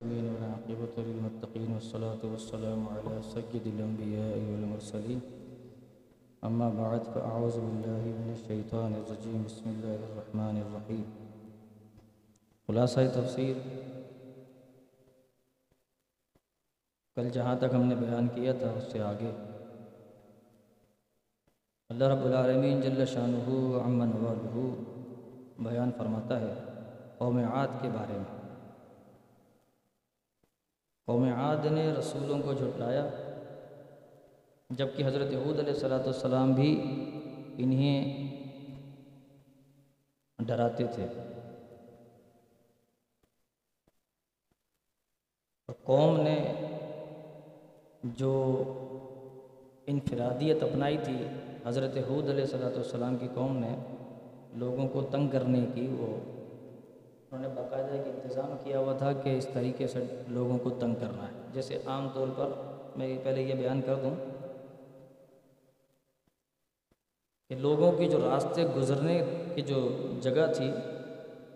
العالمين والعاقبة للمتقين والصلاة والسلام على سيد الأنبياء والمرسلين. أما بعد، فأعوذ بالله من الشيطان الرجيم. بسم الله الرحمن الرحيم. خلاصہ تفسیر. کل جہاں تک ہم نے بیان کیا تھا، اس سے آگے. اللہ رب العالمین جل شانہ عمن والہ بیان فرماتا ہے، قوم عاد کے بارے میں. قوم عاد نے رسولوں کو جھٹلایا، جبکہ حضرت حود علیہ الصلاۃ والسلام بھی انہیں ڈراتے تھے۔ قوم نے جو انفرادیت اپنائی تھی حضرت حود علیہ صلاۃ والسلام کی قوم نے لوگوں کو تنگ کرنے کی، وہ انہوں نے باقاعدہ ایک انتظام کیا ہوا تھا کہ اس طریقے سے لوگوں کو تنگ کرنا ہے۔ جیسے عام طور پر میں پہلے یہ بیان کر دوں کہ لوگوں کی جو راستے گزرنے کی جو جگہ تھی،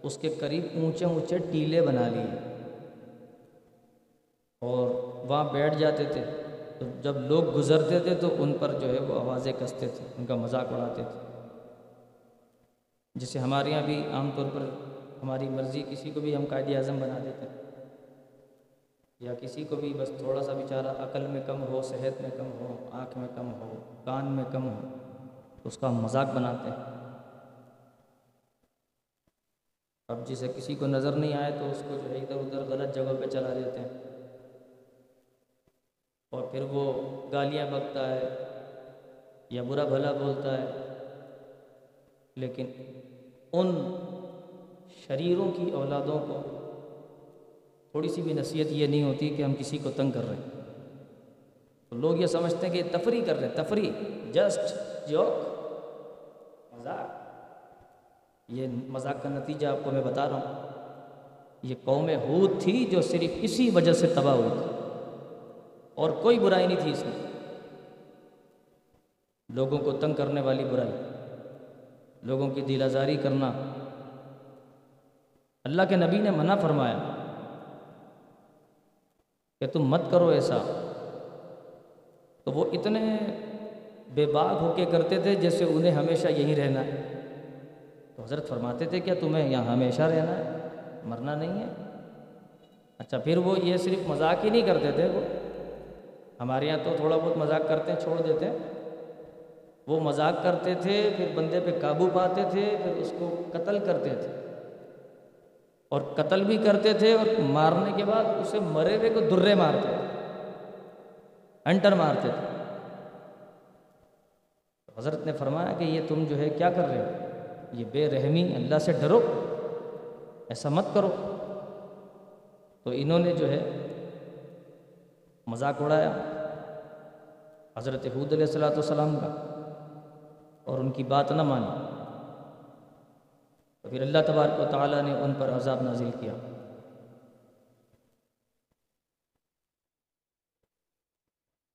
اس کے قریب اونچے اونچے ٹیلے بنا لیے۔ اور وہاں بیٹھ جاتے تھے۔ تو جب لوگ گزرتے تھے تو ان پر جو ہے وہ آوازیں کستے تھے، ان کا مذاق اڑاتے تھے۔ جسے ہمارے یہاں بھی عام طور پر ہماری مرضی کسی کو بھی ہم قائد اعظم بنا دیتے ہیں۔ یا کسی کو بھی بس تھوڑا سا بیچارہ عقل میں کم ہو، صحت میں کم ہو، آنکھ میں کم ہو، کان میں کم ہو تو اس کا ہم مذاق بناتے ہیں۔ اب جسے کسی کو نظر نہیں آئے تو اس کو جو ہے ادھر ادھر غلط جگہ پہ چلا دیتے ہیں۔ اور پھر وہ گالیاں بکتا ہے یا برا بھلا بولتا ہے۔ لیکن ان شریروں کی اولادوں کو تھوڑی سی بھی نصیحت یہ نہیں ہوتی کہ ہم کسی کو تنگ کر رہے ہیں۔ تو لوگ یہ سمجھتے ہیں کہ تفریح کر رہے ہیں، تفریح جسٹ جوک مذاق۔ یہ مذاق کا نتیجہ آپ کو میں بتا رہا ہوں۔ یہ قوم ہود تھی جو صرف اسی وجہ سے تباہ ہوئی تھی۔ اور کوئی برائی نہیں تھی اس میں۔ لوگوں کو تنگ کرنے والی برائی، لوگوں کی دل آزاری کرنا اللہ کے نبی نے منع فرمایا کہ تم مت کرو ایسا۔ تو وہ اتنے بے باک ہو کے کرتے تھے جیسے انہیں ہمیشہ یہیں رہنا ہے۔ تو حضرت فرماتے تھے کیا تمہیں یہاں ہمیشہ رہنا ہے، مرنا نہیں ہے۔ اچھا پھر وہ یہ صرف مذاق ہی نہیں کرتے تھے وہ۔ ہمارے یہاں تو تھوڑا بہت مذاق کرتے ہیں، چھوڑ دیتے ہیں۔ وہ مذاق کرتے تھے، پھر بندے پہ قابو پاتے تھے، پھر اس کو قتل کرتے تھے۔ اور قتل بھی کرتے تھے اور مارنے کے بعد اسے مرے ہوئے کو درے مارتے تھے انٹر مارتے تھے۔ حضرت نے فرمایا کہ یہ تم جو ہے کیا کر رہے ہو؟ یہ بے رحمی، اللہ سے ڈرو، ایسا مت کرو۔ تو انہوں نے جو ہے مذاق اڑایا حضرت حود علیہ السلاۃ والسلام کا اور ان کی بات نہ مانی۔ پھر اللہ تبارک و تعالیٰ نے ان پر عذاب نازل کیا۔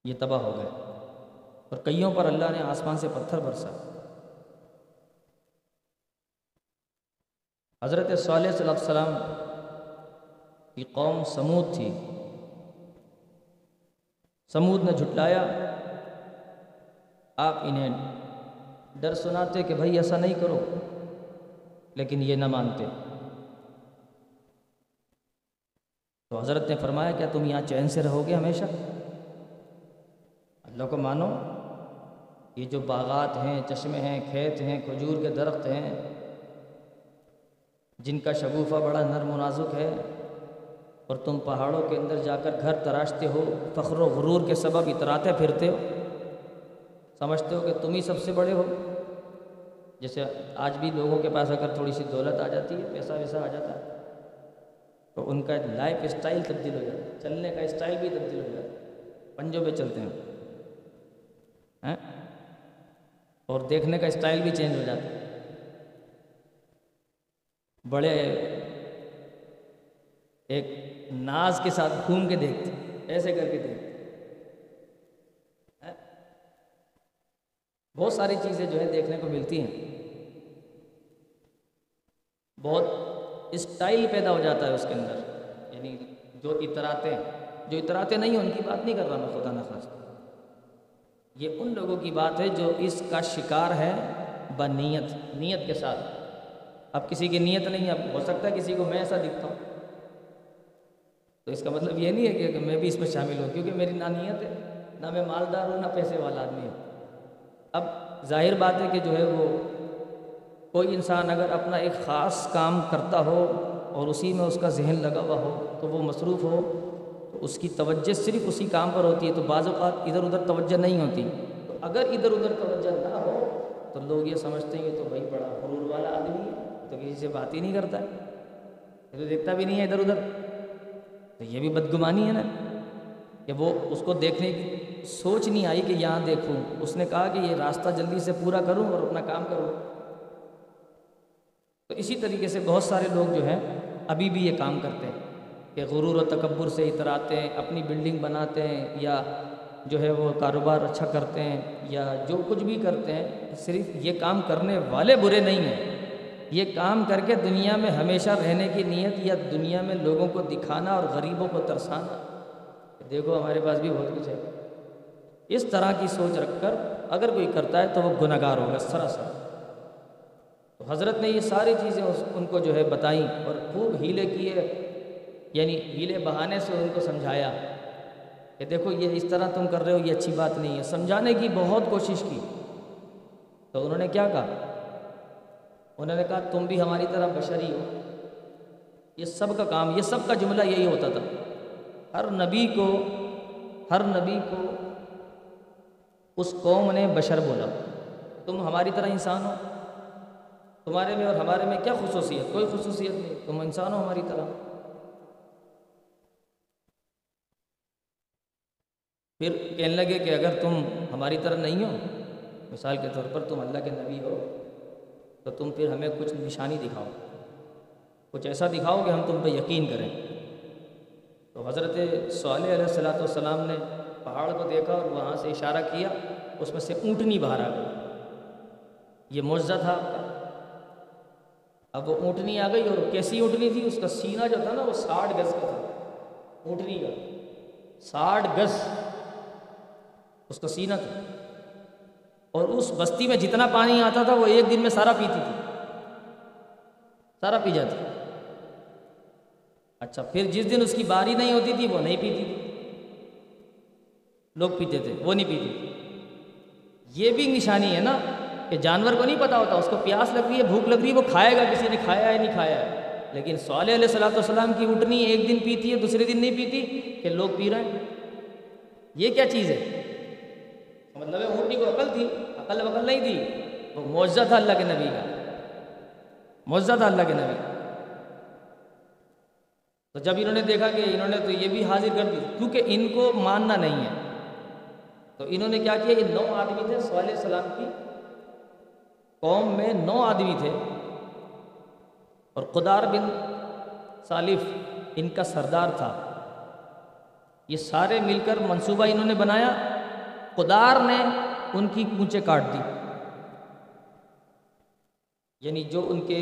یہ تباہ ہو گئے اور کئیوں پر اللہ نے آسمان سے پتھر برسا۔ حضرت صالح صلی اللہ علیہ وسلم کی قوم سمود تھی۔ سمود نے جھٹلایا۔ آپ انہیں ڈر سناتے کہ بھائی ایسا نہیں کرو۔ لیکن یہ نہ مانتے۔ تو حضرت نے فرمایا، کیا تم یہاں چین سے رہو گے ہمیشہ؟ اللہ کو مانو، یہ جو باغات ہیں، چشمے ہیں، کھیت ہیں، کھجور کے درخت ہیں، جن کا شگوفہ بڑا نرم و نازک ہے، اور تم پہاڑوں کے اندر جا کر گھر تراشتے ہو، فخر و غرور کے سبب اتراتے پھرتے ہو، سمجھتے ہو کہ تم ہی سب سے بڑے ہو۔ جیسے آج بھی لوگوں کے پاس اگر تھوڑی سی دولت آ جاتی ہے، پیسہ ویسا آ جاتا ہے، تو ان کا لائف اسٹائل تبدیل ہو جاتا ہے، چلنے کا اسٹائل بھی تبدیل ہو جاتا ہے۔ پنجوں پہ چلتے ہیں۔ ہاں؟ اور دیکھنے کا اسٹائل بھی چینج ہو جاتا ہے۔ بڑے ایک ناز کے ساتھ گھوم کے دیکھتے ایسے کر کے دیکھتے ہاں؟ بہت ساری چیزیں جو ہے دیکھنے کو ملتی ہیں۔ بہت اسٹائل پیدا ہو جاتا ہے اس کے اندر۔ یعنی جو اتراتے ہیں، جو اتراتے نہیں ہیں، ان کی بات نہیں کر رہا میں، خدا نخواستہ یہ ان لوگوں کی بات ہے جو اس کا شکار ہے بنیت، نیت کے ساتھ۔ اب کسی کی نیت نہیں، اب ہو سکتا ہے کسی کو میں ایسا دکھتا ہوں۔ تو اس کا مطلب یہ نہیں ہے کہ میں بھی اس میں شامل ہوں، کیونکہ میری نہ نیت ہے، نہ میں مالدار ہوں، نہ پیسے والا آدمی ہوں۔ اب ظاہر بات ہے کہ جو ہے وہ کوئی انسان اگر اپنا ایک خاص کام کرتا ہو اور اسی میں اس کا ذہن لگا ہوا ہو تو وہ مصروف ہو، تو اس کی توجہ صرف اسی کام پر ہوتی ہے تو بعض اوقات ادھر ادھر توجہ نہیں ہوتی۔ تو اگر ادھر ادھر توجہ نہ ہو تو لوگ یہ سمجھتے ہیں کہ تو بھائی بڑا غرور والا آدمی ہے تو کسی سے بات ہی نہیں کرتا۔ ہے یہ تو دیکھتا بھی نہیں ہے ادھر ادھر۔ تو یہ بھی بدگمانی ہے نا۔ کہ وہ اس کو دیکھنے کی سوچ نہیں آئی کہ یہاں دیکھوں۔ اس نے کہا کہ یہ راستہ جلدی سے پورا کروں اور اپنا کام کروں۔ تو اسی طریقے سے بہت سارے لوگ جو ہیں، ابھی بھی یہ کام کرتے ہیں کہ غرور و تکبر سے اتراتے ہیں، اپنی بلڈنگ بناتے ہیں یا جو ہے وہ کاروبار اچھا کرتے ہیں یا جو کچھ بھی کرتے ہیں، صرف یہ کام کرنے والے برے نہیں ہیں۔ یہ کام کر کے دنیا میں ہمیشہ رہنے کی نیت یا دنیا میں لوگوں کو دکھانا اور غریبوں کو ترسانا۔ دیکھو ہمارے پاس بھی بہت کچھ ہے۔ اس طرح کی سوچ رکھ کر اگر کوئی کرتا ہے تو وہ گناہ گار ہوگا، سراسر۔ تو حضرت نے یہ ساری چیزیں ان کو جو ہے بتائیں اور خوب ہیلے کیے یعنی ہیلے بہانے سے ان کو سمجھایا کہ دیکھو یہ اس طرح تم کر رہے ہو، یہ اچھی بات نہیں ہے۔ سمجھانے کی بہت کوشش کی۔ تو انہوں نے کیا کہا؟ انہوں نے کہا، تم بھی ہماری طرح بشری ہو۔ یہ سب کا کام، یہ سب کا جملہ یہی ہوتا تھا۔ ہر نبی کو، ہر نبی کو اس قوم نے بشر بولا۔ تم ہماری طرح انسان ہو۔ تمہارے میں اور ہمارے میں کیا خصوصیت؟ کوئی خصوصیت نہیں. تم انسان ہو ہماری طرح. پھر کہنے لگے کہ اگر تم ہماری طرح نہیں ہو، مثال کے طور پر تم اللہ کے نبی ہو، تو تم پھر ہمیں کچھ نشانی دکھاؤ. کچھ ایسا دکھاؤ کہ ہم تم پہ یقین کریں. تو حضرت صالح علیہ السلاۃ والسلام نے پہاڑ کو دیکھا اور وہاں سے اشارہ کیا، اس میں سے اونٹنی باہر آ گئی. یہ معجزہ تھا آپ کا اب وہ اونٹنی آ گئی اور کیسی اونٹنی تھی؟ اس کا سینہ جو تھا نا، وہ ساٹھ گز کا تھا۔ اونٹنی کا۔ ساٹھ گز۔ اس کا سینہ تھا۔ اور اس بستی میں جتنا پانی آتا تھا، وہ ایک دن میں سارا پیتی تھی۔ سارا پی جاتی۔ اچھا پھر جس دن اس کی باری نہیں ہوتی تھی، وہ نہیں پیتی تھی۔ لوگ پیتے تھے، وہ نہیں پیتی تھی۔ یہ بھی نشانی ہے نا۔ کہ جانور کو نہیں پتا ہوتا، اس کو پیاس لگ رہی ہے، بھوک لگ رہی ہے، وہ کھائے گا، کسی نے کھایا ہے نہیں کھایا۔ ہے لیکن صالح علیہ صلاۃ والسلام کی اٹھنی ایک دن پیتی ہے، دوسرے دن نہیں پیتی، کہ لوگ پی رہے ہیں۔ یہ کیا چیز ہے؟ مطلب اونٹنی کو عقل تھی، عقل وقل نہیں تھی۔ وہ معجزہ تھا اللہ کے نبی کا۔ معجزہ تھا اللہ کے نبی۔ تو جب انہوں نے دیکھا کہ انہوں نے تو یہ بھی حاضر کر دی، کیونکہ ان کو ماننا نہیں ہے۔ تو انہوں نے کیا کیا؟ یہ نو آدمی تھے صلی السلام کی۔ قوم میں نو آدمی تھے اور قدار بن صالف ان کا سردار تھا۔ یہ سارے مل کر منصوبہ انہوں نے بنایا۔ قدار نے ان کی کونچے کاٹ دی۔ یعنی جو ان کے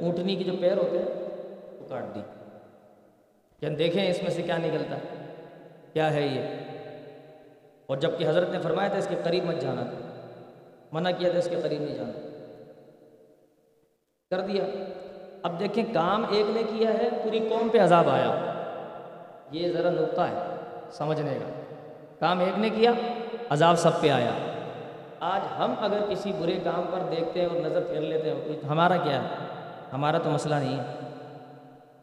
اونٹنی کے جو پیر ہوتے ہیں، وہ کاٹ دی۔ کہ دیکھیں اس میں سے کیا نکلتا ہے۔ کیا ہے یہ؟ اور جبکہ حضرت نے فرمایا تھا، اس کے قریب مت جانا۔ تھا منع کیا تھا اس کے قریب نہیں جانا۔ کر دیا۔ اب دیکھیں کام ایک نے کیا ہے، پوری قوم پہ عذاب آیا۔ یہ ذرا نقطہ ہے سمجھنے کا۔ کام ایک نے کیا، عذاب سب پہ آیا۔ آج ہم اگر کسی برے کام پر دیکھتے ہیں اور نظر پھیر لیتے ہیں ہمارا کیا ہے؟ ہمارا تو مسئلہ نہیں ہے۔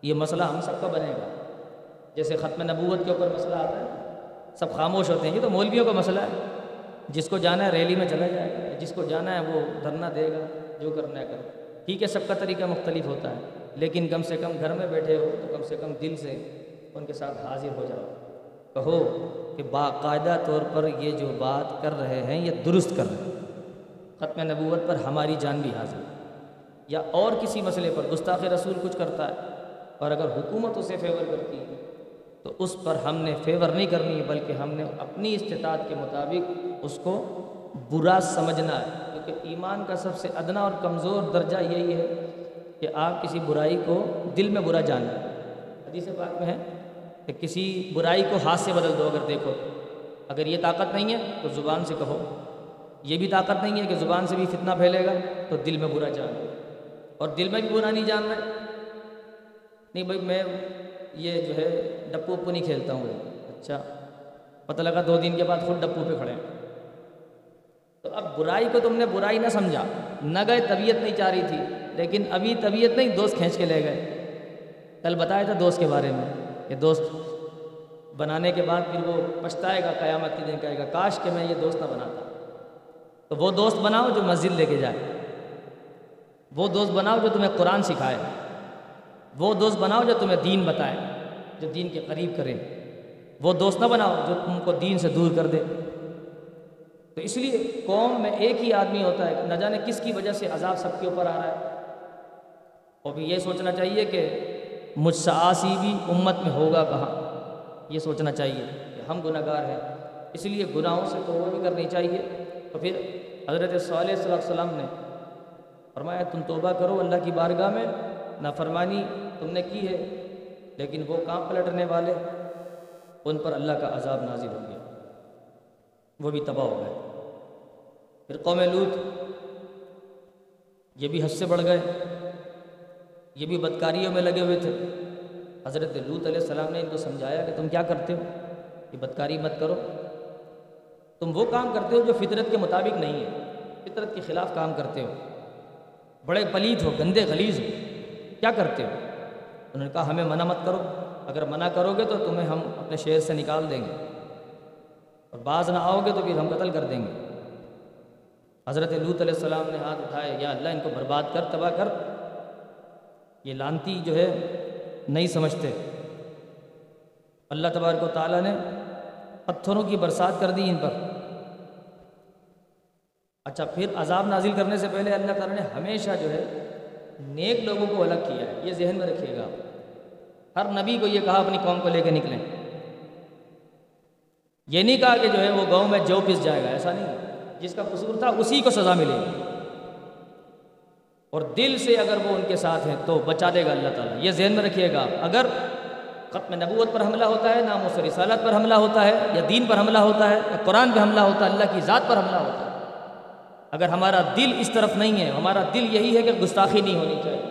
یہ مسئلہ ہم سب کا بنے گا۔ جیسے ختم نبوت کے اوپر مسئلہ آتا ہے، سب خاموش ہوتے ہیں، یہ تو مولویوں کا مسئلہ ہے۔ جس کو جانا ہے، ریلی میں چلا جائے گا۔ جس کو جانا ہے وہ دھرنا دے گا، جو کرنا ہے کر ٹھیک ہے، سب کا طریقہ مختلف ہوتا ہے، لیکن کم سے کم گھر میں بیٹھے ہو تو کم سے کم دل سے ان کے ساتھ حاضر ہو جاؤ۔ کہو کہ باقاعدہ طور پر یہ جو بات کر رہے ہیں، یہ درست کر رہے ہیں۔ ختم نبوت پر ہماری جان بھی حاضر یا اور کسی مسئلے پر گستاخ رسول کچھ کرتا ہے، اور اگر حکومت اسے فیور کرتی ہے، تو اس پر ہم نے فیور نہیں کرنی ہے بلکہ ہم نے اپنی استطاعت کے مطابق اس کو برا سمجھنا ہے۔ کیونکہ ایمان کا سب سے ادنا اور کمزور درجہ یہی ہے کہ آپ کسی برائی کو دل میں برا جانیں۔ حدیث پاک میں ہے کہ کسی برائی کو ہاتھ سے بدل دو اگر دیکھو۔ اگر یہ طاقت نہیں ہے تو زبان سے کہو۔ یہ بھی طاقت نہیں ہے کہ زبان سے بھی فتنہ پھیلے گا تو دل میں برا جان۔ اور دل میں بھی برا نہیں جاننا۔ ہے نہیں بھائی، میں یہ جو ہے ڈپو اپو نہیں کھیلتا ہوں۔ اچھا پتہ لگا دو دن کے بعد خود ڈپو پہ کھڑے ہیں۔ تو اب برائی کو تم نے برائی نہ سمجھا۔ نہ گئے، طبیعت نہیں چاہ رہی تھی۔ لیکن ابھی طبیعت نہیں، دوست کھینچ کے لے گئے۔ کل بتایا تھا دوست کے بارے میں کہ دوست بنانے کے بعد پھر وہ پچھتائے گا، قیامت کے دن کہے گا، کاش کہ میں یہ دوست نہ بناتا۔ تو وہ دوست بناؤ جو مسجد لے کے جائے۔ وہ دوست بناؤ جو تمہیں قرآن سکھائے۔ وہ دوست بناؤ جو تمہیں دین بتائے، جو دین کے قریب کرے۔ وہ دوست نہ بناؤ جو تم کو دین سے دور کر دے۔ تو اس لیے قوم میں ایک ہی آدمی ہوتا ہے، نہ جانے کس کی وجہ سے عذاب سب کے اوپر آ رہا ہے۔ اور بھی یہ سوچنا چاہیے کہ مجھ سے آسی بھی امت میں ہوگا کہاں؟ یہ سوچنا چاہیے کہ ہم گناہ گار ہیں، اس لیے گناہوں سے توبہ بھی کرنی چاہیے۔ تو پھر حضرت صلی اللہ علیہ وسلم نے فرمایا، تم توبہ کرو، اللہ کی بارگاہ میں نافرمانی تم نے کی ہے، لیکن وہ کام پلٹنے والے؟ ان پر اللہ کا عذاب نازل ہو گیا۔ وہ بھی تباہ ہو گئے۔ پھر قوم لوت، یہ بھی حد سے بڑھ گئے۔ یہ بھی بدکاریوں میں لگے ہوئے تھے۔ حضرت لوت علیہ السلام نے ان کو سمجھایا کہ تم کیا کرتے ہو؟ کہ بدکاری مت کرو۔ تم وہ کام کرتے ہو جو فطرت کے مطابق نہیں ہے۔ فطرت کے خلاف کام کرتے ہو۔ بڑے پلیت ہو، گندے غلیظ ہو۔ کیا کرتے ہو؟ انہوں نے کہا، ہمیں منع مت کرو۔ اگر منع کرو گے تو تمہیں ہم اپنے شہر سے نکال دیں گے۔ اور بعض نہ آؤ گے تو پھر ہم قتل کر دیں گے۔ حضرت لوت علیہ السلام نے ہاتھ اٹھائے، یا اللہ، ان کو برباد کر، تباہ کر۔ یہ لانتی جو ہے، نہیں سمجھتے۔ اللہ تبارک و تعالیٰ نے پتھروں کی برسات کر دی ان پر۔ اچھا پھر عذاب نازل کرنے سے پہلے اللہ تعالیٰ نے ہمیشہ جو ہے، نیک لوگوں کو الگ کیا ہے۔ یہ ذہن میں رکھیے گا۔ ہر نبی کو یہ کہا، اپنی قوم کو لے کے نکلیں۔ یہ نہیں کہا کہ جو ہے، وہ گاؤں میں جو پس جائے گا، ایسا نہیں۔ جس کا قصور تھا، اسی کو سزا ملے گی اور دل سے اگر وہ ان کے ساتھ ہیں تو بچا دے گا اللہ تعالیٰ۔ یہ ذہن میں رکھیے گا۔ اگر ختم نبوت پر حملہ ہوتا ہے نام و رسالت پر حملہ ہوتا ہے، یا دین پر حملہ ہوتا ہے، یا قرآن پہ حملہ ہوتا ہے، اللہ کی ذات پر حملہ ہوتا ہے۔ اگر ہمارا دل اس طرف نہیں ہے، ہمارا دل یہی ہے کہ گستاخی نہیں ہونی چاہیے۔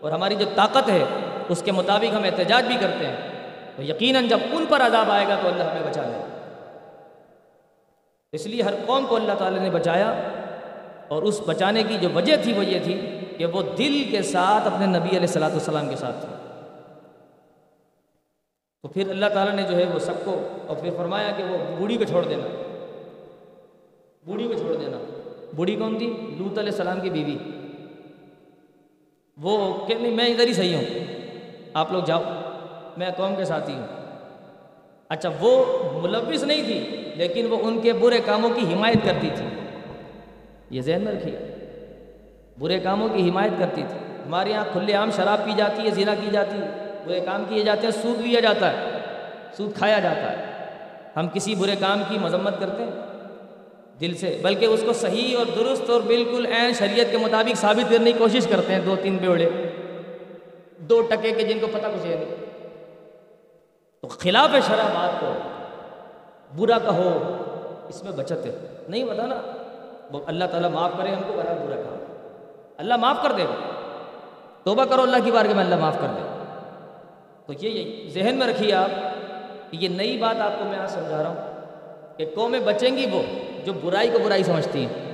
اور ہماری جو طاقت ہے، اس کے مطابق ہم احتجاج بھی کرتے ہیں۔ تو یقیناً جب ان پر عذاب آئے گا تو اللہ ہمیں بچا لے اس لیے ہر قوم کو اللہ تعالیٰ نے بچایا اور اس بچانے کی جو وجہ تھی وہ یہ تھی کہ وہ دل کے ساتھ اپنے نبی علیہ السلاۃ والسلام کے ساتھ تھے۔ تو پھر اللہ تعالیٰ نے جو ہے وہ سب کو اور پھر فرمایا کہ وہ بوڑھی کو چھوڑ دینا۔ بوڑھی کو چھوڑ دینا۔ بوڑھی کون تھی؟ لوت علیہ السلام کی بیوی۔ وہ کہ نہیں، میں ادھر ہی صحیح ہوں۔ آپ لوگ جاؤ، میں قوم کے ساتھ ہی ہوں۔ اچھا وہ ملوث نہیں تھی۔ لیکن وہ ان کے برے کاموں کی حمایت کرتی تھی۔ یہ ذہن میں رکھیے۔ برے کاموں کی حمایت کرتی تھی۔ ہمارے یہاں کھلے عام شراب پی جاتی ہے، زنا کی جاتی ہے۔ برے کام کیے جاتے ہیں، سود لیا جاتا ہے۔ سود کھایا جاتا ہے۔ ہم کسی برے کام کی مذمت کرتے ہیں۔ دل سے، بلکہ اس کو صحیح اور درست اور بالکل عین شریعت کے مطابق ثابت کرنے کی کوشش کرتے ہیں۔ دو تین بیوڑے، دو ٹکے کے جن کو پتہ کچھ ہے نہیں۔ تو خلاف شرح بات کو برا کہو، اس میں بچت ہے۔ نہیں بتا نا۔ وہ اللہ تعالیٰ معاف کرے، ہم کو بڑا برا کہا۔ اللہ معاف کر دے۔ گا توبہ کرو اللہ کی بار کے میں، اللہ معاف کر دے۔ تو یہ ذہن میں رکھیے آپ یہ نئی بات آپ کو میں آج سمجھا رہا ہوں کہ قومیں بچیں گی وہ جو برائی کو برائی سمجھتی ہیں۔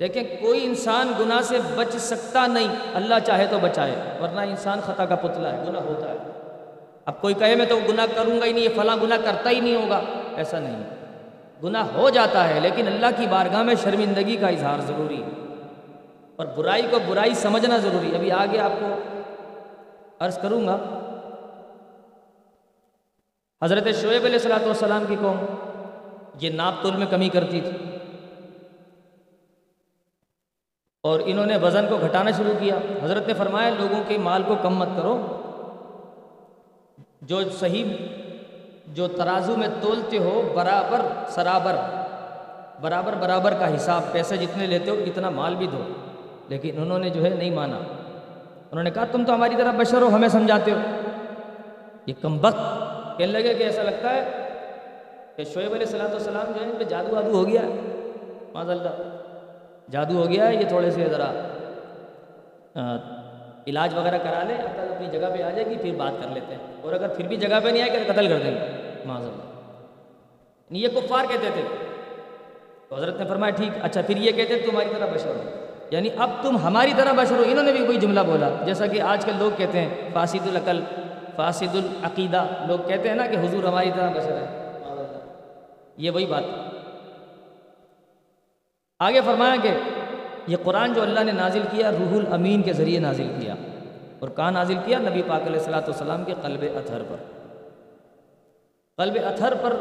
دیکھیں، کوئی انسان گناہ سے بچ سکتا نہیں۔ اللہ چاہے تو بچائے، ورنہ انسان خطا کا پتلا ہے، گناہ ہوتا ہے۔ اب کوئی کہے میں تو گناہ کروں گا ہی نہیں، یہ فلاں گناہ کرتا ہی نہیں ہوگا۔ ایسا نہیں۔ گناہ ہو جاتا ہے، لیکن اللہ کی بارگاہ میں شرمندگی کا اظہار ضروری ہے۔ اور برائی کو برائی سمجھنا ضروری ابھی آگے آپ کو عرض کروں گا۔ حضرت شعیب علیہ السلاۃ والسلام کی قوم، یہ ناپ تول میں کمی کرتی تھی۔ اور انہوں نے وزن کو گھٹانا شروع کیا۔ حضرت نے فرمایا، لوگوں کے مال کو کم مت کرو۔ جو صحیح جو ترازو میں تولتے ہو، برابر، سرابر، برابر برابر کا حساب پیسے جتنے لیتے ہو، اتنا مال بھی دو۔ لیکن انہوں نے جو ہے نہیں مانا۔ انہوں نے کہا، تم تو ہماری طرح بشر ہو، ہمیں سمجھاتے ہو۔ یہ کم وقت کہنے لگے کہ ایسا لگتا ہے کہ شعیب علیہ السلام والسلام جو ہے، ان پہ جادو وادو ہو گیا۔ ہے معاذ اللہ جادو ہو گیا ہے، یہ تھوڑے سے ذرا علاج وغیرہ کرا لے، اب تک اپنی جگہ پہ آ جائے گی، پھر بات کر لیتے ہیں۔ اور اگر پھر بھی جگہ پہ نہیں آئے گا تو قتل کر دیں گے۔ معاذ اللہ یعنی یہ کفار کہتے تھے۔ تو حضرت نے فرمایا، ٹھیک اچھا پھر یہ کہتے ہیں تمہاری طرح بشر ہو۔ یعنی اب تم ہماری طرح بشر ہو، انہوں نے بھی کوئی جملہ بولا۔ جیسا کہ آج کل لوگ کہتے ہیں، فاسد العقل، فاسد العقیدہ۔ لوگ کہتے ہیں نا کہ حضور ہماری طرح بشر ہے یہ وہی بات۔ آگے فرمایا کہ یہ قرآن جو اللہ نے نازل کیا، روح الامین کے ذریعے نازل کیا۔ اور کہاں نازل کیا؟ نبی پاک علیہ السلاۃ والسلام کے قلب اتھر پر۔ قلب اتھر پر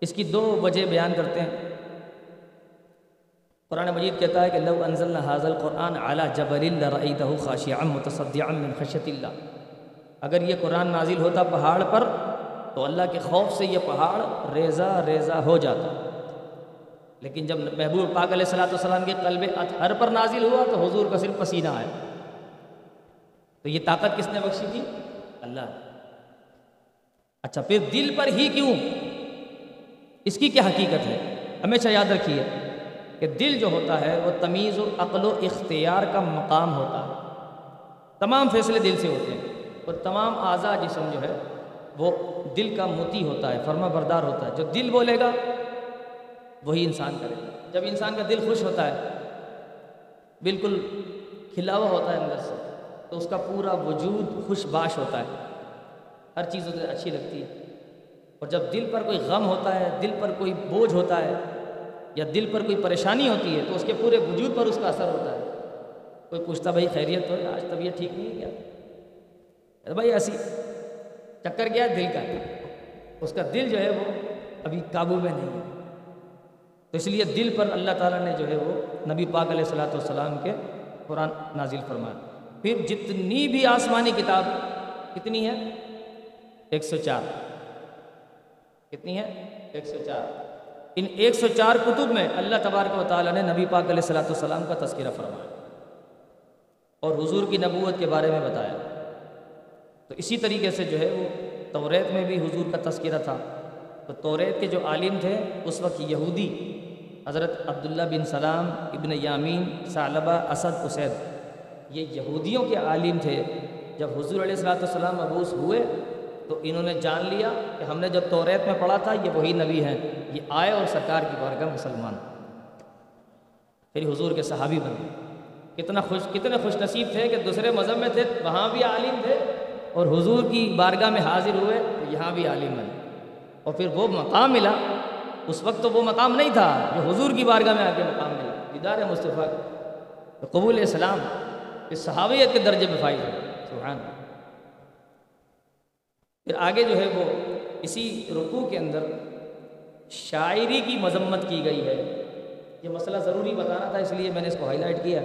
اس کی دو وجہ بیان کرتے ہیں۔ قرآن مجید کہتا ہے کہ لو انزلنا حاضل قرآن اعلیٰ جبر الرعیدہ خاشعا متصدعا من خشیت اللہ۔ اگر یہ قرآن نازل ہوتا پہاڑ پر، تو اللہ کے خوف سے یہ پہاڑ ریزہ ریزہ ہو جاتا۔ لیکن جب محبوب پاک علیہ السلاۃ والسلام کے قلب اطہر پر نازل ہوا تو حضور کا صرف پسینہ آیا۔ تو یہ طاقت کس نے بخشی تھی؟ اللہ۔ اچھا پھر دل پر ہی کیوں؟ اس کی کیا حقیقت ہے؟ ہمیشہ اچھا یاد رکھیے کہ دل جو ہوتا ہے وہ تمیز و عقل و اختیار کا مقام ہوتا ہے۔ تمام فیصلے دل سے ہوتے ہیں اور تمام اعضاء جسم جو ہے وہ دل کا موتی ہوتا ہے، فرما بردار ہوتا ہے۔ جو دل بولے گا وہی انسان کرے گا۔ جب انسان کا دل خوش ہوتا ہے، بالکل کھلا ہوا ہوتا ہے اندر سے، تو اس کا پورا وجود خوش باش ہوتا ہے۔ ہر چیز اسے اچھی لگتی ہے۔ اور جب دل پر کوئی غم ہوتا ہے، دل پر کوئی بوجھ ہوتا ہے یا دل پر کوئی پریشانی ہوتی ہے، تو اس کے پورے وجود پر اس کا اثر ہوتا ہے۔ کوئی پوچھتا، بھائی خیریت ہو آج طبیعت ٹھیک نہیں ہے کیا؟ بھائی، ایسی چکر کیا دل کا۔ اس کا دل جو ہے وہ ابھی قابو میں نہیں ہے۔ تو اس لیے دل پر اللہ تعالیٰ نے جو ہے وہ نبی پاک علیہ السلاۃ والسلام کے قرآن نازل فرمایا۔ پھر جتنی بھی آسمانی کتاب، کتنی ہے؟ ایک سو چار۔ کتنی ہے؟ ایک سو چار۔ ان ایک سو چار کتب میں اللہ تبارک و تعالیٰ نے نبی پاک علیہ السلاۃ والسلام کا تذکرہ فرمایا۔ اور حضور کی نبوت کے بارے میں بتایا۔ تو اسی طریقے سے جو ہے وہ توریت میں بھی حضور کا تذکرہ تھا۔ تو توریت کے جو عالم تھے، اس وقت یہودی حضرت عبداللہ بن سلام ابن یامین ثعلبہ اسد اسید۔ یہ یہودیوں کے عالم تھے۔ جب حضور علیہ السلاۃ والسلام مبوس ہوئے تو انہوں نے جان لیا کہ ہم نے جب توریت میں پڑھا تھا، یہ وہی نبی ہیں۔ یہ آئے اور سرکار کی بارگاہ مسلمان۔ پھر حضور کے صحابی بنے۔ کتنا خوش، کتنے خوش نصیب تھے کہ دوسرے مذہب میں تھے، وہاں بھی عالم تھے۔ اور حضور کی بارگاہ میں حاضر ہوئے تو یہاں بھی عالم بنے۔ اور پھر وہ مقام ملا اس وقت تو وہ مقام نہیں تھا جو حضور کی بارگاہ میں آ کے مقام ملا۔ دیدار مصطفیٰ تو قبول اسلام اس صحابیت کے درجے میں فائد سبحان پھر آگے جو ہے وہ اسی رکوع کے اندر شاعری کی مذمت کی گئی ہے۔ یہ مسئلہ ضروری بتانا تھا اس لیے میں نے اس کو ہائی لائٹ کیا۔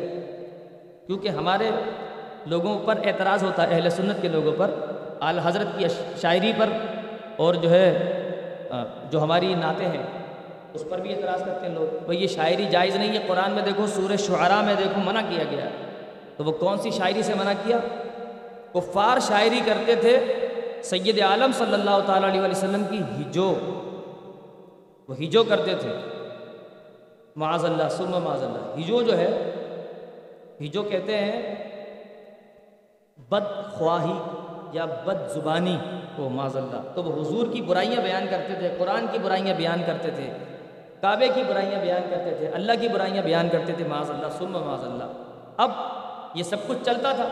کیونکہ ہمارے لوگوں پر اعتراض ہوتا ہے، اہل سنت کے لوگوں پر اعلی حضرت کی شاعری پر اور جو ہے جو ہماری نعتیں ہیں، اس پر بھی اعتراض کرتے ہیں لوگ۔ بھائی، یہ شاعری جائز نہیں ہے، قرآن میں دیکھو، سورہ شعراء میں دیکھو، منع کیا گیا۔ تو وہ کون سی شاعری سے منع کیا؟ کفار شاعری کرتے تھے سید عالم صلی اللہ تعالیٰ علیہ وسلم کی ہجو۔ وہ ہجو کرتے تھے۔ معاذ اللہ سلم معاذ اللہ ہجو جو ہے، ہجو کہتے ہیں بد خواہی یا بد زبانی کو معاذ اللہ۔ تو وہ حضور کی برائیاں بیان کرتے تھے، قرآن کی برائیاں بیان کرتے تھے، کعبے کی برائیاں بیان کرتے تھے، اللہ کی برائیاں بیان کرتے تھے، معاذ اللہ سلم معاذ اللہ۔ اب یہ سب کچھ چلتا تھا۔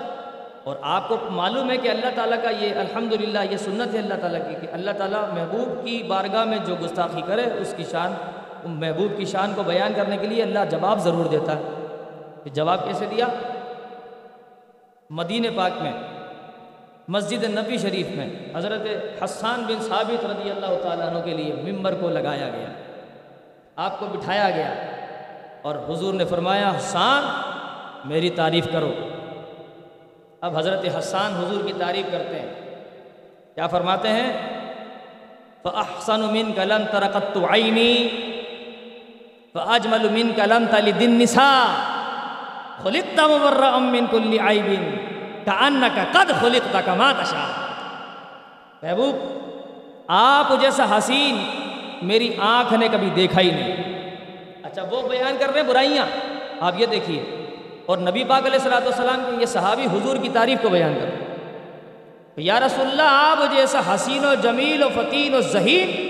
اور آپ کو معلوم ہے کہ اللہ تعالیٰ کا یہ الحمدللہ، یہ سنت ہے اللہ تعالیٰ کی کہ اللہ تعالیٰ محبوب کی بارگاہ میں جو گستاخی کرے، اس کی شان محبوب کی شان کو بیان کرنے کے لیے اللہ جواب ضرور دیتا ہے۔ جواب کیسے دیا؟ مدین پاک میں مسجد نبی شریف میں حضرت حسان بن ثابت رضی اللہ تعالیٰ عنہ کے لیے ممبر کو لگایا گیا، آپ کو بٹھایا گیا اور حضور نے فرمایا، حسان، میری تعریف کرو۔ اب حضرت حسان حضور کی تعریف کرتے ہیں۔ کیا فرماتے ہیں؟ فَأَحْسَنُ مِنْكَ لَمْ تَرَقَتُّ عَيْنِي فَأَجْمَلُ مِنْكَ لَمْ تَلِدِ النِّسَاء خُلِقْتَ مُبَرَّأً مِنْ كُلِّ عَيْبٍ كَأَنَّكَ قَدْ خُلِقْتَ كَمَا تَشَاءُ۔ محبوب، آپ جیسا حسین میری آنکھ نے کبھی دیکھا ہی نہیں۔ اچھا وہ بیان کر رہے ہیں برائیاں۔ آپ یہ دیکھیے۔ اور نبی پاک علیہ السلاۃ والسلام کے یہ صحابی حضور کی تعریف کو بیان کر یا رسول اللہ، آپ جیسا حسین و جمیل و فتین و ذہین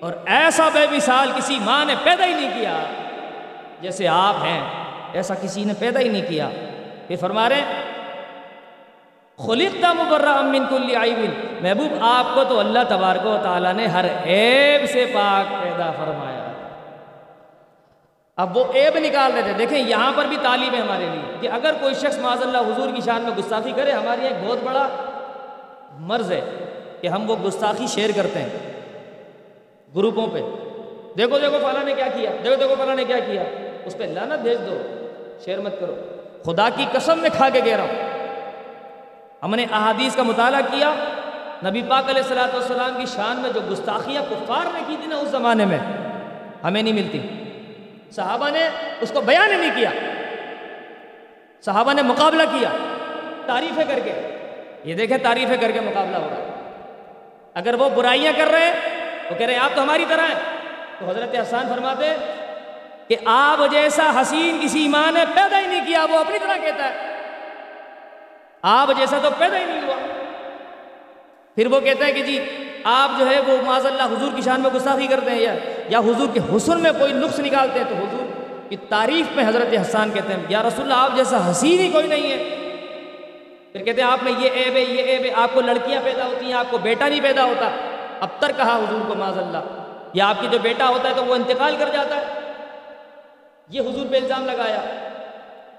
اور ایسا بے مثال کسی ماں نے پیدا ہی نہیں کیا۔ جیسے آپ ہیں، ایسا کسی نے پیدا ہی نہیں کیا۔ پھر فرما رہے خلقتا مبرہ امن کلی عیب محبوب، آپ کو تو اللہ تبارک و تعالیٰ نے ہر عیب سے پاک پیدا فرمایا۔ اب وہ عیب نکال دیتے دیکھیں، یہاں پر بھی تعلیم ہے ہمارے لیے کہ اگر کوئی شخص معاذ اللہ حضور کی شان میں گستاخی کرے، ہمارے ایک بہت بڑا مرض ہے کہ ہم وہ گستاخی شیئر کرتے ہیں گروپوں پہ۔ دیکھو دیکھو فلاں نے کیا کیا؟ دیکھو دیکھو فلاں نے کیا کیا؟ اس پہ لانت بھیج دو، شیئر مت کرو۔ خدا کی قسم میں کھا کے کہہ رہا ہوں۔ ہم نے احادیث کا مطالعہ کیا۔ نبی پاک علیہ السلاۃ والسلام کی شان میں جو گستاخیاں کفار نے کی تھی نا اس زمانے میں، ہمیں نہیں ملتی۔ صحابہ نے اس کو بیان نہیں کیا۔ صحابہ نے مقابلہ کیا، تعریفیں کر کے۔ یہ دیکھیں تعریفیں کر کے مقابلہ ہو رہا ہے اگر وہ برائیاں کر رہے ہیں، وہ کہہ رہے ہیں، آپ تو ہماری طرح ہیں۔ تو حضرت حسان فرماتے کہ آپ جیسا حسین کسی ماں نے پیدا ہی نہیں کیا، وہ اپنی طرح کہتا ہے۔ آپ جیسا تو پیدا ہی نہیں ہوا۔ پھر وہ کہتا ہے کہ جی آپ جو ہے وہ معذ اللہ حضور کی شان میں گستاخی کرتے ہیں یا یا حضور کے حسن میں کوئی نقص نکالتے ہیں تو حضور کی تعریف میں حضرت حسان کہتے ہیں، یا رسول اللہ، آپ جیسا حسین ہی کوئی نہیں ہے۔ پھر کہتے ہیں، آپ میں یہ عیب ہے، یہ عیب ہے، آپ کو لڑکیاں پیدا ہوتی ہیں، آپ کو بیٹا نہیں پیدا ہوتا۔ اب تر کہا حضور کو معذ اللہ یا آپ کی جو بیٹا ہوتا ہے تو وہ انتقال کر جاتا ہے۔ یہ حضور پہ الزام لگایا۔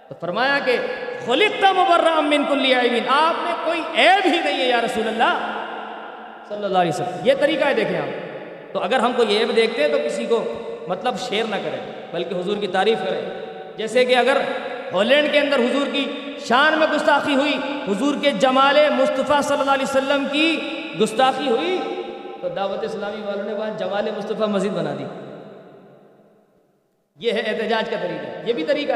تو فرمایا کہ خلقتا مبرہ من کلی عیبین آپ میں کوئی عیب ہی نہیں ہے یا رسول اللہ صلی اللہ علیہ وسلم۔ یہ طریقہ ہے دیکھیں آپ۔ تو اگر ہم کو یہ عیب دیکھتے ہیں تو کسی کو مطلب شیئر نہ کریں، بلکہ حضور کی تعریف کریں۔ جیسے کہ اگر ہالینڈ کے اندر حضور کی شان میں گستاخی ہوئی، حضور کے جمال مصطفیٰ صلی اللہ علیہ وسلم کی گستاخی ہوئی، تو دعوت اسلامی والوں نے وہاں جمال مصطفیٰ مسجد بنا دی۔ یہ ہے احتجاج کا طریقہ۔ یہ بھی طریقہ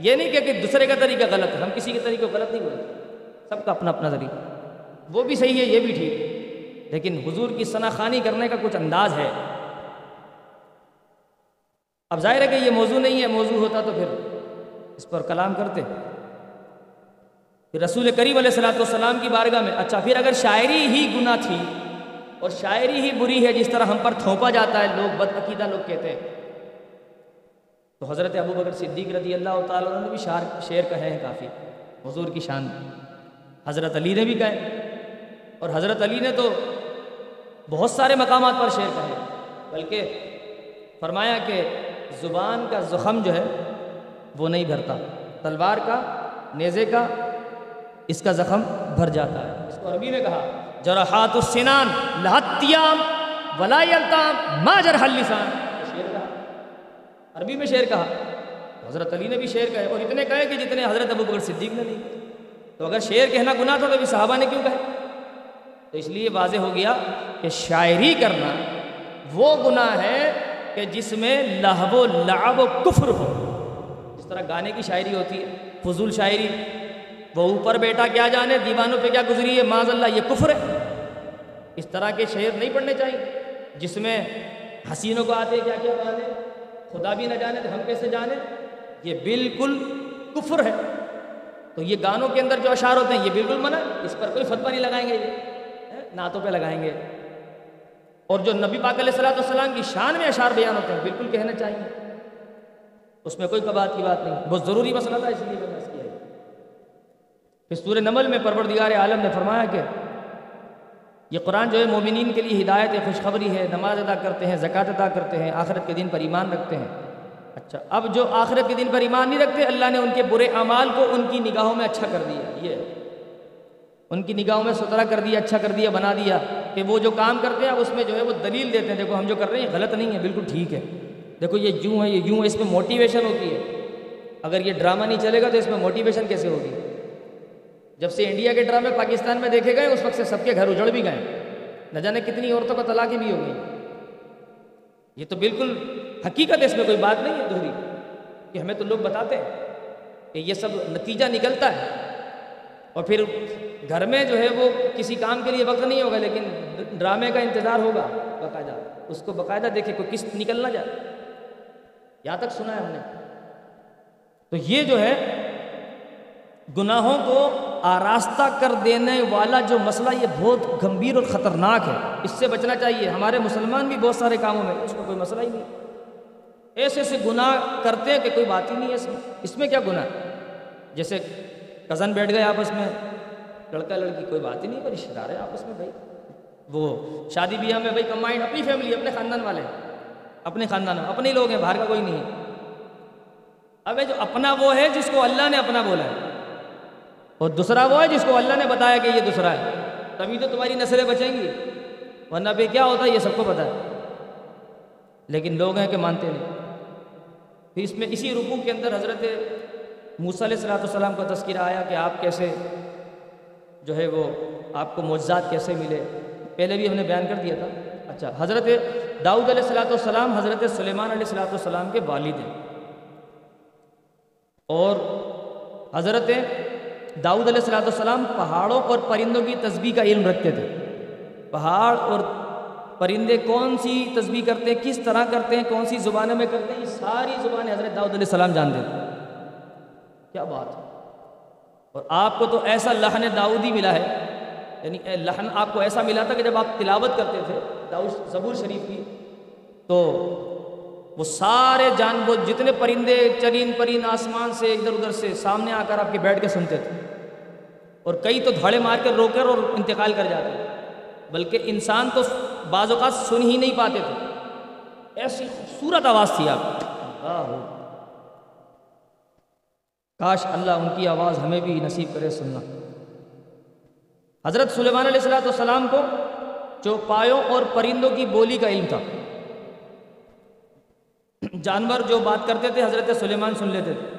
یہ نہیں کہ دوسرے کا طریقہ غلط ہے، ہم کسی کے طریقے کو غلط نہیں بولتے۔ سب کا اپنا اپنا طریقہ۔ وہ بھی صحیح ہے، یہ بھی ٹھیک ہے۔ لیکن حضور کی ثنا خانی کرنے کا کچھ انداز ہے۔ اب ظاہر ہے کہ یہ موضوع نہیں ہے، موضوع ہوتا تو پھر اس پر کلام کرتے۔ پھر رسول کریم علیہ السلاۃ والسلام کی بارگاہ میں اچھا پھر اگر شاعری ہی گناہ تھی اور شاعری ہی بری ہے، جس طرح ہم پر تھوپا جاتا ہے، لوگ بد عقیدہ لوگ کہتے ہیں۔ تو حضرت ابو بکر صدیق رضی اللہ تعالیٰ نے بھی شعر شعر کہے ہیں کافی۔ حضور کی شان۔ حضرت علی نے بھی کہے۔ اور حضرت علی نے تو بہت سارے مقامات پر شعر کہے۔ بلکہ فرمایا کہ زبان کا زخم جو ہے وہ نہیں بھرتا۔ تلوار کا، نیزے کا، اس کا زخم بھر جاتا ہے۔ اس کو عربی میں کہا جرحات السنان لہتیام ولا یلتام ما جرح اللسان عربی میں شعر کہا۔ حضرت علی نے بھی شعر کہے اور اتنے کہے کہ جتنے حضرت ابو بکر صدیق نے نہیں تو اگر شعر کہنا گناہ تھا تو بھی صحابہ نے کیوں کہے تو اس لیے واضح ہو گیا کہ شاعری کرنا وہ گناہ ہے کہ جس میں لہب و لعب و کفر ہو۔ جس طرح گانے کی شاعری ہوتی ہے، فضول شاعری، وہ اوپر بیٹا کیا جانے، دیوانوں پہ کیا گزری ہے معاذ اللہ یہ کفر ہے۔ اس طرح کے شعر نہیں پڑھنے چاہیے۔ جس میں حسینوں کو آتے کیا کیا گانے خدا بھی نہ جانے تو ہم کیسے جانے؟ یہ بالکل کفر ہے۔ تو یہ گانوں کے اندر جو اشعار ہوتے ہیں، یہ بالکل منع اس پر کوئی فتوہ نہیں لگائیں گے یہ۔ نعتوں پہ لگائیں گے۔ اور جو نبی پاک علیہ السلاۃ والسلام کی شان میں اشعار بیان ہوتے ہیں، بالکل کہنا چاہیے۔ اس میں کوئی بات کی بات نہیں۔ بہت ضروری مسئلہ تھا، اس لیے میں نے کیا۔ پھر سورہ نمل میں پروردگار عالم نے فرمایا کہ یہ قرآن جو ہے مومنین کے لیے ہدایت، خوشخبری ہے، نماز ادا کرتے ہیں، زکوٰۃ ادا کرتے ہیں، آخرت کے دن پر ایمان رکھتے ہیں۔ اچھا اب جو آخرت کے دن پر ایمان نہیں رکھتے، اللہ نے ان کے برے اعمال کو ان کی نگاہوں میں اچھا کر دیا۔ یہ ان کی نگاہوں میں ستھرا کر دیا اچھا کر دیا، بنا دیا کہ وہ جو کام کرتے ہیں، اس میں جو ہے وہ دلیل دیتے ہیں۔ دیکھو، ہم جو کر رہے ہیں غلط نہیں ہے، بالکل ٹھیک ہے۔ دیکھو، یہ یوں ہے، یہ یوں ہے، اس میں موٹیویشن ہوتی ہے۔ اگر یہ ڈرامہ نہیں چلے گا تو اس میں موٹیویشن کیسے ہوگی؟ جب سے انڈیا کے ڈرامے پاکستان میں دیکھے گئے، اس وقت سے سب کے گھر اجڑ بھی گئے۔ نہ جانے کتنی عورتوں کو طلاقیں بھی ہو گئی یہ تو بالکل حقیقت ہے، اس میں کوئی بات نہیں ہے دوہری۔ کہ ہمیں تو لوگ بتاتے ہیں کہ یہ سب نتیجہ نکلتا ہے۔ اور پھر گھر میں جو ہے وہ کسی کام کے لیے وقت نہیں ہوگا، لیکن ڈرامے کا انتظار ہوگا باقاعدہ۔ اس کو باقاعدہ دیکھے کوئی قسط نکل نہ جائے۔ یہاں تک سنا ہے ہم نے۔ تو یہ جو ہے گناہوں کو آراستہ کر دینے والا جو مسئلہ یہ بہت گمبھیر اور خطرناک ہے، اس سے بچنا چاہیے۔ ہمارے مسلمان بھی بہت سارے کاموں میں، اس میں کوئی مسئلہ ہی نہیں۔ ایسے ایسے گناہ کرتے ہیں کہ کوئی بات ہی نہیں ہے اس میں۔ اس میں کیا گناہ؟ ہے جیسے کزن بیٹھ گئے آپس میں، لڑکا لڑکی، کوئی بات ہی نہیں پر رشتے دار ہے آپس میں بھائی۔ وہ شادی بیاہ میں بھائی کمائنڈ اپنی فیملی، اپنے خاندان والے۔ اپنے خاندان، اپنے ہی لوگ ہیں، باہر کا کوئی نہیں۔ ہے اب جو اپنا وہ ہے، جس کو اللہ نے اپنا بولا ہے۔ اور دوسرا وہ ہے جس کو اللہ نے بتایا کہ یہ دوسرا ہے۔ تبھی تو تمہاری نسلیں بچیں گی۔ ورنہ پہ کیا ہوتا ہے؟ یہ سب کو پتا ہے۔ لیکن لوگ ہیں کہ مانتے نہیں۔ پھر اس میں اسی رکوع کے اندر حضرت موسیٰ علیہ السلاۃ والسلام کا تذکرہ آیا کہ آپ کیسے جو ہے وہ آپ کو معجزات کیسے ملے۔ پہلے بھی ہم نے بیان کر دیا تھا۔ اچھا حضرت داؤد علیہ السلاۃ والسلام، حضرت سلیمان علیہ السلاۃ والسلام کے والد ہیں۔ اور حضرت داؤد علیہ السلاۃ والسلام پہاڑوں اور پرندوں کی تسبیح کا علم رکھتے تھے۔ پہاڑ اور پرندے کون سی تسبیح کرتے ہیں؟ کس طرح کرتے ہیں؟ کون سی زبانوں میں کرتے ہیں؟ یہ ساری زبانیں حضرت داؤد علیہ السلام جانتے تھے کیا بات ہے؟ اور آپ کو تو ایسا لہن داؤدی ملا ہے۔ یعنی لہن آپ کو ایسا ملا تھا کہ جب آپ تلاوت کرتے تھے داؤد زبور شریف کی، تو وہ سارے جانور جتنے پرندے چرین پرند آسمان سے ادھر ادھر سے سامنے آ کر آپ کے بیٹھ کے سنتے تھے۔ اور کئی تو دھاڑے مار کر رو کر اور انتقال کر جاتے بلکہ انسان تو بعض اوقات سن ہی نہیں پاتے تھے۔ ایسی خوبصورت آواز تھی آپ کاش اللہ ان کی آواز ہمیں بھی نصیب کرے سننا۔ حضرت سلیمان علیہ السلاۃ والسلام کو چوپایوں اور پرندوں کی بولی کا علم تھا۔ جانور جو بات کرتے تھے، حضرت سلیمان سن لیتے تھے۔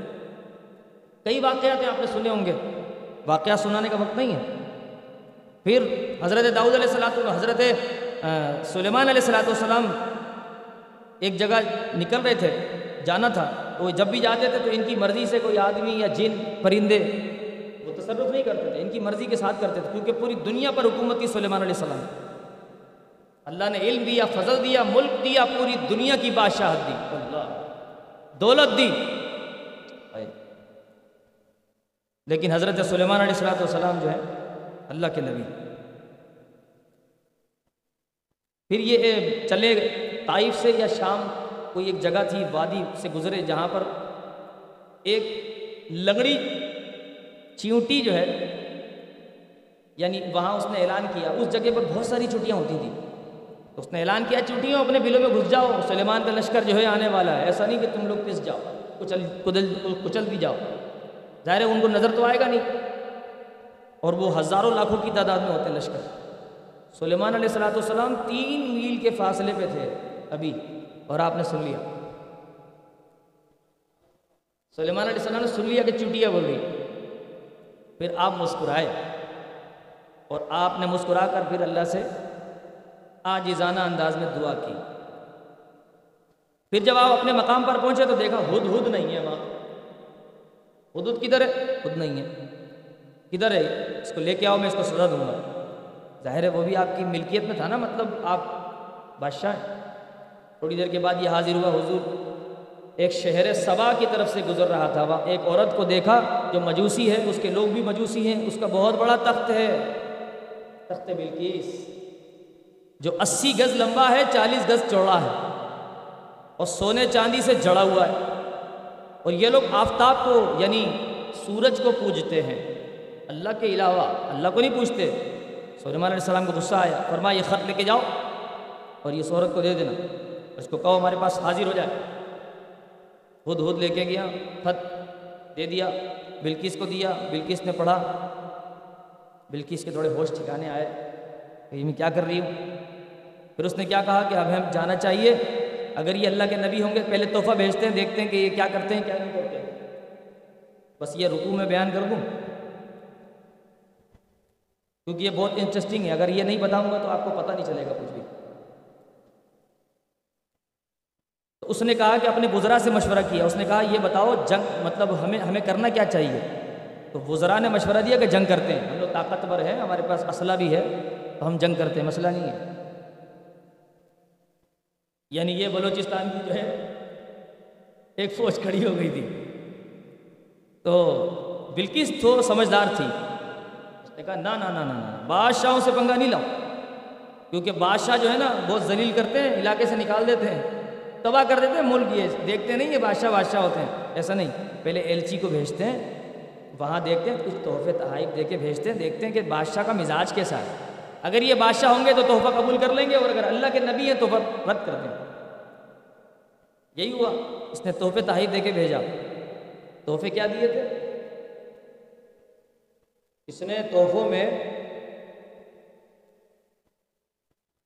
کئی واقعات ہیں آپ نے سنے ہوں گے۔ واقعات سنانے کا وقت نہیں ہے۔ پھر حضرت داؤد علیہ السلام حضرت سلیمان علیہ السلاۃ والسلام ایک جگہ نکل رہے تھے، جانا تھا۔ تو جب بھی جاتے تھے تو ان کی مرضی سے کوئی آدمی یا جن، پرندے وہ تصرف نہیں کرتے تھے، ان کی مرضی کے ساتھ کرتے تھے، کیونکہ پوری دنیا پر حکومت کی سلیمان علیہ السلام۔ اللہ نے علم دیا فضل دیا ملک دیا پوری دنیا کی بادشاہت دی۔ اللہ۔ دولت دی۔ لیکن حضرت سلیمان علیہ السلاۃ والسلام جو ہے اللہ کے نبی۔ پھر یہ چلے طائف سے یا شام کوئی ایک جگہ تھی وادی سے گزرے جہاں پر ایک لگڑی چیونٹی جو ہے یعنی وہاں اس نے اعلان کیا اس جگہ پر بہت ساری چھٹیاں ہوتی تھیں۔ اس نے اعلان کیا، چوٹیوں اپنے بلوں میں گھس جاؤ، سلیمان کا لشکر جو ہے آنے والا ہے، ایسا نہیں کہ تم لوگ پس جاؤ، کچل، کدل، کچل بھی جاؤ، ظاہر ہے ان کو نظر تو آئے گا نہیں، اور وہ ہزاروں لاکھوں کی تعداد میں ہوتے ہیں لشکر، سلیمان علیہ السلاۃ والسلام تین میل کے فاصلے پہ تھے، ابھی، اور آپ نے سن لیا، سلیمان علیہ السلام نے سن لیا کہ چوٹیاں بول گئی پھر آپ مسکرائے، اور آپ نے مسکرا کر پھر اللہ سے آجزانہ انداز میں دعا کی۔ پھر جب آپ اپنے مقام پر پہنچے تو دیکھا ہد ہد نہیں ہے وہاں۔ ہد ہد کدھر ہے؟ خود نہیں ہے۔ کدھر ہے؟ اس کو لے کے آؤ، میں اس کو سزا دوں گا۔ ظاہر ہے وہ بھی آپ کی ملکیت میں تھا نا مطلب آپ بادشاہ ہیں۔ تھوڑی دیر کے بعد یہ حاضر ہوا حضور۔ ایک شہر سبا کی طرف سے گزر رہا تھا۔ وہاں ایک عورت کو دیکھا جو مجوسی ہے، اس کے لوگ بھی مجوسی ہیں، اس کا بہت بڑا تخت ہے۔ تخت بلکیس جو اسی گز لمبا ہے، چالیس گز چوڑا ہے۔ اور سونے چاندی سے جڑا ہوا ہے۔ اور یہ لوگ آفتاب کو یعنی سورج کو پوجتے ہیں۔ اللہ کے علاوہ اللہ کو نہیں پوچھتے سلیمان علیہ السلام کو غصہ آیا۔ فرما یہ خط لے کے جاؤ اور یہ سورت کو دے دینا۔ اس کو کہو، ہمارے پاس حاضر ہو جائے۔ خود خود لے کے گیا، خط دے دیا بلکیس کو دیا بلکیس نے پڑھا۔ بلکیس کے تھوڑے ہوش ٹھکانے آئے۔ کہ میں کیا کر رہی ہوں؟ پھر اس نے کیا کہا کہ اب ہم جانا چاہیے، اگر یہ اللہ کے نبی ہوں گے، پہلے تحفہ بھیجتے ہیں، دیکھتے ہیں کہ یہ کیا کرتے ہیں، کیا نہیں کرتے بس یہ رکوع میں بیان کر دوں۔ کیونکہ یہ بہت انٹرسٹنگ ہے، اگر یہ نہیں بتاؤں گا تو آپ کو پتہ نہیں چلے گا کچھ بھی۔ تو اس نے کہا کہ اپنے گزرا سے مشورہ کیا۔ اس نے کہا، یہ بتاؤ، جنگ مطلب ہمیں ہمیں کرنا کیا چاہیے؟ تو وزراء نے مشورہ دیا کہ جنگ کرتے ہیں۔ ہم لوگ طاقتور ہیں، ہمارے پاس اسلحہ بھی ہے، تو ہم جنگ کرتے ہیں، مسئلہ نہیں ہے۔ یعنی یہ بلوچستان کی جو ہے ایک فوج کھڑی ہو گئی تھی۔ تو بلکس تو سمجھدار تھی۔ اس نے کہا نا نا نا نا بادشاہوں سے پنگا نہیں لاؤ۔ کیونکہ بادشاہ جو ہے نا، بہت ذلیل کرتے ہیں، علاقے سے نکال دیتے ہیں، تباہ کر دیتے ہیں ملک۔ یہ دیکھتے نہیں، یہ بادشاہ بادشاہ ہوتے ہیں۔ ایسا نہیں، پہلے ایل چی کو بھیجتے ہیں، وہاں دیکھتے ہیں، کچھ تحفے، تحائف دے کے بھیجتے ہیں، دیکھتے ہیں کہ بادشاہ کا مزاج کیسا ہے۔ اگر یہ بادشاہ ہوں گے تو تحفہ قبول کر لیں گے، اور اگر اللہ کے نبی ہیں تو رد کر دیں یہی ہوا، اس نے تحفے تحائف دے کے بھیجا۔ تحفے کیا دیے تھے؟ اس نے تحفوں میں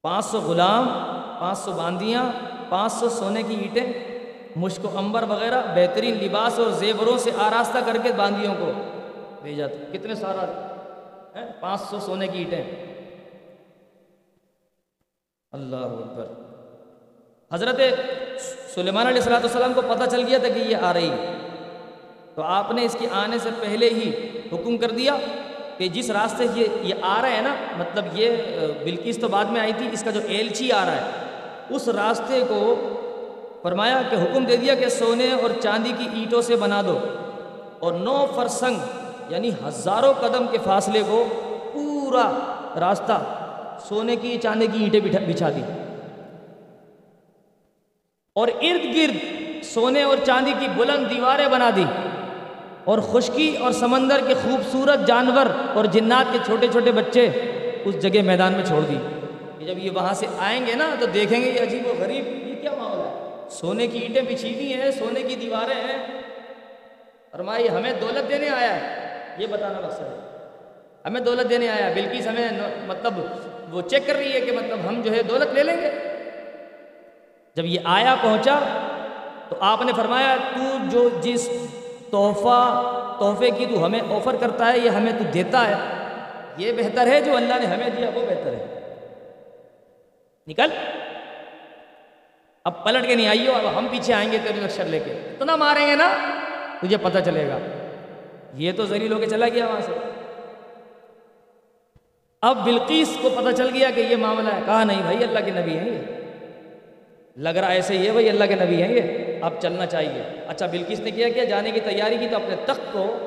پانچ سو غلام پانچ سو باندیاں پانچ سو سونے کی اینٹیں، مشک و امبر وغیرہ، بہترین لباس اور زیوروں سے آراستہ کر کے باندیوں کو بھیجا تھا۔ کتنے سارا؟ پانچ سو سونے کی اینٹیں۔ اللہ اکبر۔ حضرت سلیمان علیہ السلاۃ والسلام کو پتہ چل گیا تھا کہ یہ آ رہی ہے۔ تو آپ نے اس کے آنے سے پہلے ہی حکم کر دیا کہ جس راستے سے یہ آ رہا ہے نا مطلب یہ بلکیس تو بعد میں آئی تھی، اس کا جو ایلچی آ رہا ہے، اس راستے کو فرمایا کہ حکم دے دیا کہ سونے اور چاندی کی اینٹوں سے بنا دو اور نو فرسنگ یعنی ہزاروں قدم کے فاصلے کو پورا راستہ سونے کی چاندی کی اینٹیں بچھا دی۔ اور ارد گرد سونے اور چاندی کی بلند دیواریں بنا دی۔ اور خشکی اور سمندر کے خوبصورت جانور اور جنات کے چھوٹے چھوٹے بچے اس جگہ میدان میں چھوڑ دی۔ کہ جب یہ وہاں سے آئیں گے نا تو دیکھیں گے یہ عجیب و غریب یہ کیا معاملہ ہے۔ سونے کی اینٹیں بچھی ہوئی ہیں، سونے کی دیواریں ہیں۔ فرمائی، ہمیں دولت دینے آیا ہے۔ یہ بتانا مقصد ہے۔ ہمیں دولت دینے آیا بلکہ ہمیں مطلب وہ چیک کر رہی ہے کہ مطلب ہم جو ہے دولت لے لیں گے۔ جب یہ آیا پہنچا تو آپ نے فرمایا، تو جو جس تحفہ، تحفے کی تو ہمیں آفر کرتا ہے، یہ ہمیں تو دیتا ہے۔ یہ بہتر ہے جو اللہ نے ہمیں دیا، وہ بہتر ہے۔ نکل۔ اب پلٹ کے نہیں آئیے اب ہم پیچھے آئیں گے تیرے لکشر لے کے۔ اتنا ماریں گے نا، تجھے پتہ چلے گا۔ یہ تو ذریع ہو کے چلا گیا وہاں سے۔ اب بلقیس کو پتہ چل گیا کہ یہ معاملہ ہے۔ کہا نہیں بھائی، اللہ کے نبی ہیں یہ۔ لگ رہا ایسے ہی ہے بھائی، اللہ کے نبی ہیں یہ۔ اب چلنا چاہیے۔ اچھا بلکس نے کیا کیا جانے کی تیاری کی تو اپنے تخت کو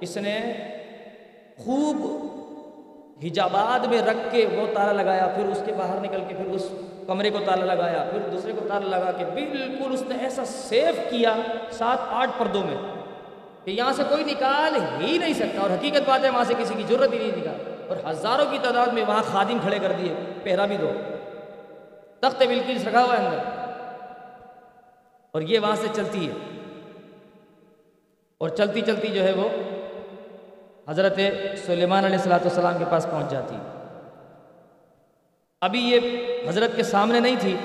اس نے خوب حجابات میں رکھ کے وہ تالا لگایا، پھر اس کے باہر نکل کے پھر اس کمرے کو تالا لگایا، پھر دوسرے کو تالا لگا کے بالکل اس نے ایسا سیف کیا سات آٹھ پردوں میں کہ یہاں سے کوئی نکال ہی نہیں سکتا اور حقیقت بات ہے، وہاں سے کسی کی ضرورت ہی نہیں نکال۔ اور ہزاروں کی تعداد میں وہاں خادم کھڑے کر دیے، پہرا بھی دو۔ تخت بلکل رکھا ہوا ہے اندر۔ اور یہ وہاں سے چلتی ہے۔ اور چلتی چلتی جو ہے وہ حضرت سلیمان علیہ السلاۃ والسلام کے پاس پہنچ جاتی۔ ابھی یہ حضرت کے سامنے نہیں تھی۔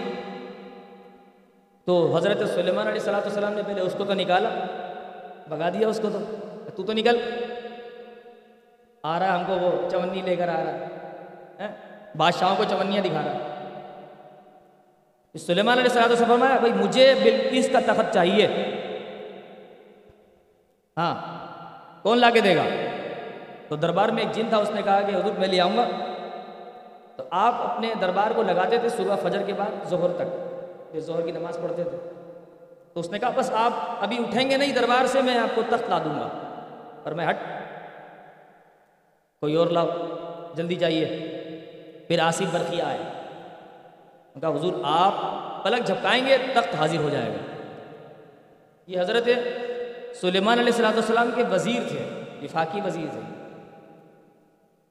تو حضرت سلیمان علیہ السلاۃ والسلام نے پہلے اس کو تو نکالا۔ بگا دیا اس کو تو۔ تو تو نکل۔ آ رہا ہے، ہم کو وہ چونی لے کر آ رہا ہے۔ بادشاہوں کو چونیاں دکھا رہا سلیمان علیہ السلام سے فرمایا، بھائی، مجھے بلکیس کا تخت چاہیے۔ ہاں کون لا کے دے گا؟ تو دربار میں ایک جن تھا، اس نے کہا کہ حضور میں لے آؤں گا۔ تو آپ اپنے دربار کو لگاتے تھے صبح فجر کے بعد، ظہر تک، پھر ظہر کی نماز پڑھتے تھے۔ تو اس نے کہا، بس آپ ابھی اٹھیں گے نہیں دربار سے، میں آپ کو تخت لا دوں گا۔ اور میں ہٹ۔ کوئی اور لاؤ، جلدی چاہیے پھر آصف برقیہ آئے۔ کہا حضور آپ پلک جھپکائیں گے، تخت حاضر ہو جائے گا۔ یہ حضرت سلیمان علیہ السلاۃ والسلام کے وزیر تھے، وفاقی وزیر تھے۔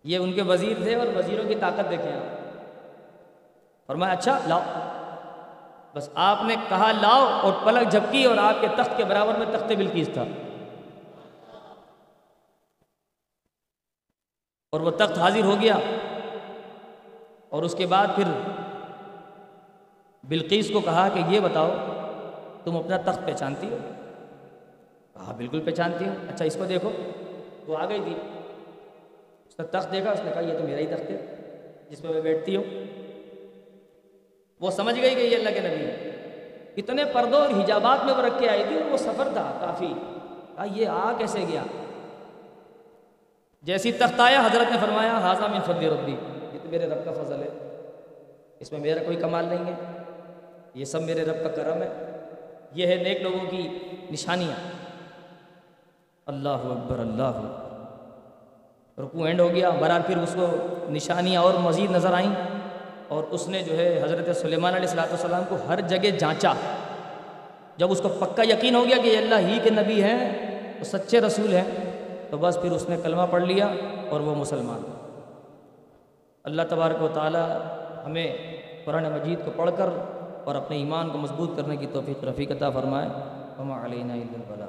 یہ ان کے وزیر تھے اور وزیروں کی طاقت دیکھیں آپ۔ فرمایا اچھا لاؤ۔ بس آپ نے کہا، لاؤ اور پلک جھپکی اور آپ کے تخت کے برابر میں تخت بلکیس تھا۔ اور وہ تخت حاضر ہو گیا اور اس کے بعد پھر بلقیس کو کہا کہ یہ بتاؤ، تم اپنا تخت پہچانتی ہو؟ کہا، بالکل پہچانتی ہوں۔ اچھا اس کو دیکھو۔ وہ آ گئی تھی۔ اس نے تخت دیکھا، اس نے کہا، یہ تو میرا ہی تخت ہے، جس پہ میں بیٹھتی ہوں۔ وہ سمجھ گئی کہ یہ اللہ کے نبی ہے اتنے پردوں اور حجابات میں وہ رکھ کے آئی تھی اور وہ سفر تھا کافی۔ کہا، یہ آ کیسے گیا؟ جیسی تختایا حضرت نے فرمایا حاضہ من فضل ربی. یہ تو میرے رب کا فضل ہے۔ اس میں میرا کوئی کمال نہیں ہے۔ یہ سب میرے رب کا کرم ہے۔ یہ ہے نیک لوگوں کی نشانیاں۔ اللہ اکبر، اللہ رکو اینڈ ہو گیا۔ برحال پھر اس کو نشانیاں اور مزید نظر آئیں۔ اور اس نے جو ہے حضرت سلیمان علیہ السلاۃ والسلام کو ہر جگہ جانچا۔ جب اس کو پکا یقین ہو گیا کہ یہ اللہ ہی کے نبی ہیں، وہ سچے رسول ہیں۔ تو بس پھر اس نے کلمہ پڑھ لیا اور وہ مسلمان اللہ تبارک و تعالی ہمیں قرآن مجید کو پڑھ کر اور اپنے ایمان کو مضبوط کرنے کی توفیق رفیق عطا فرمائے۔ ہم علیہ البلا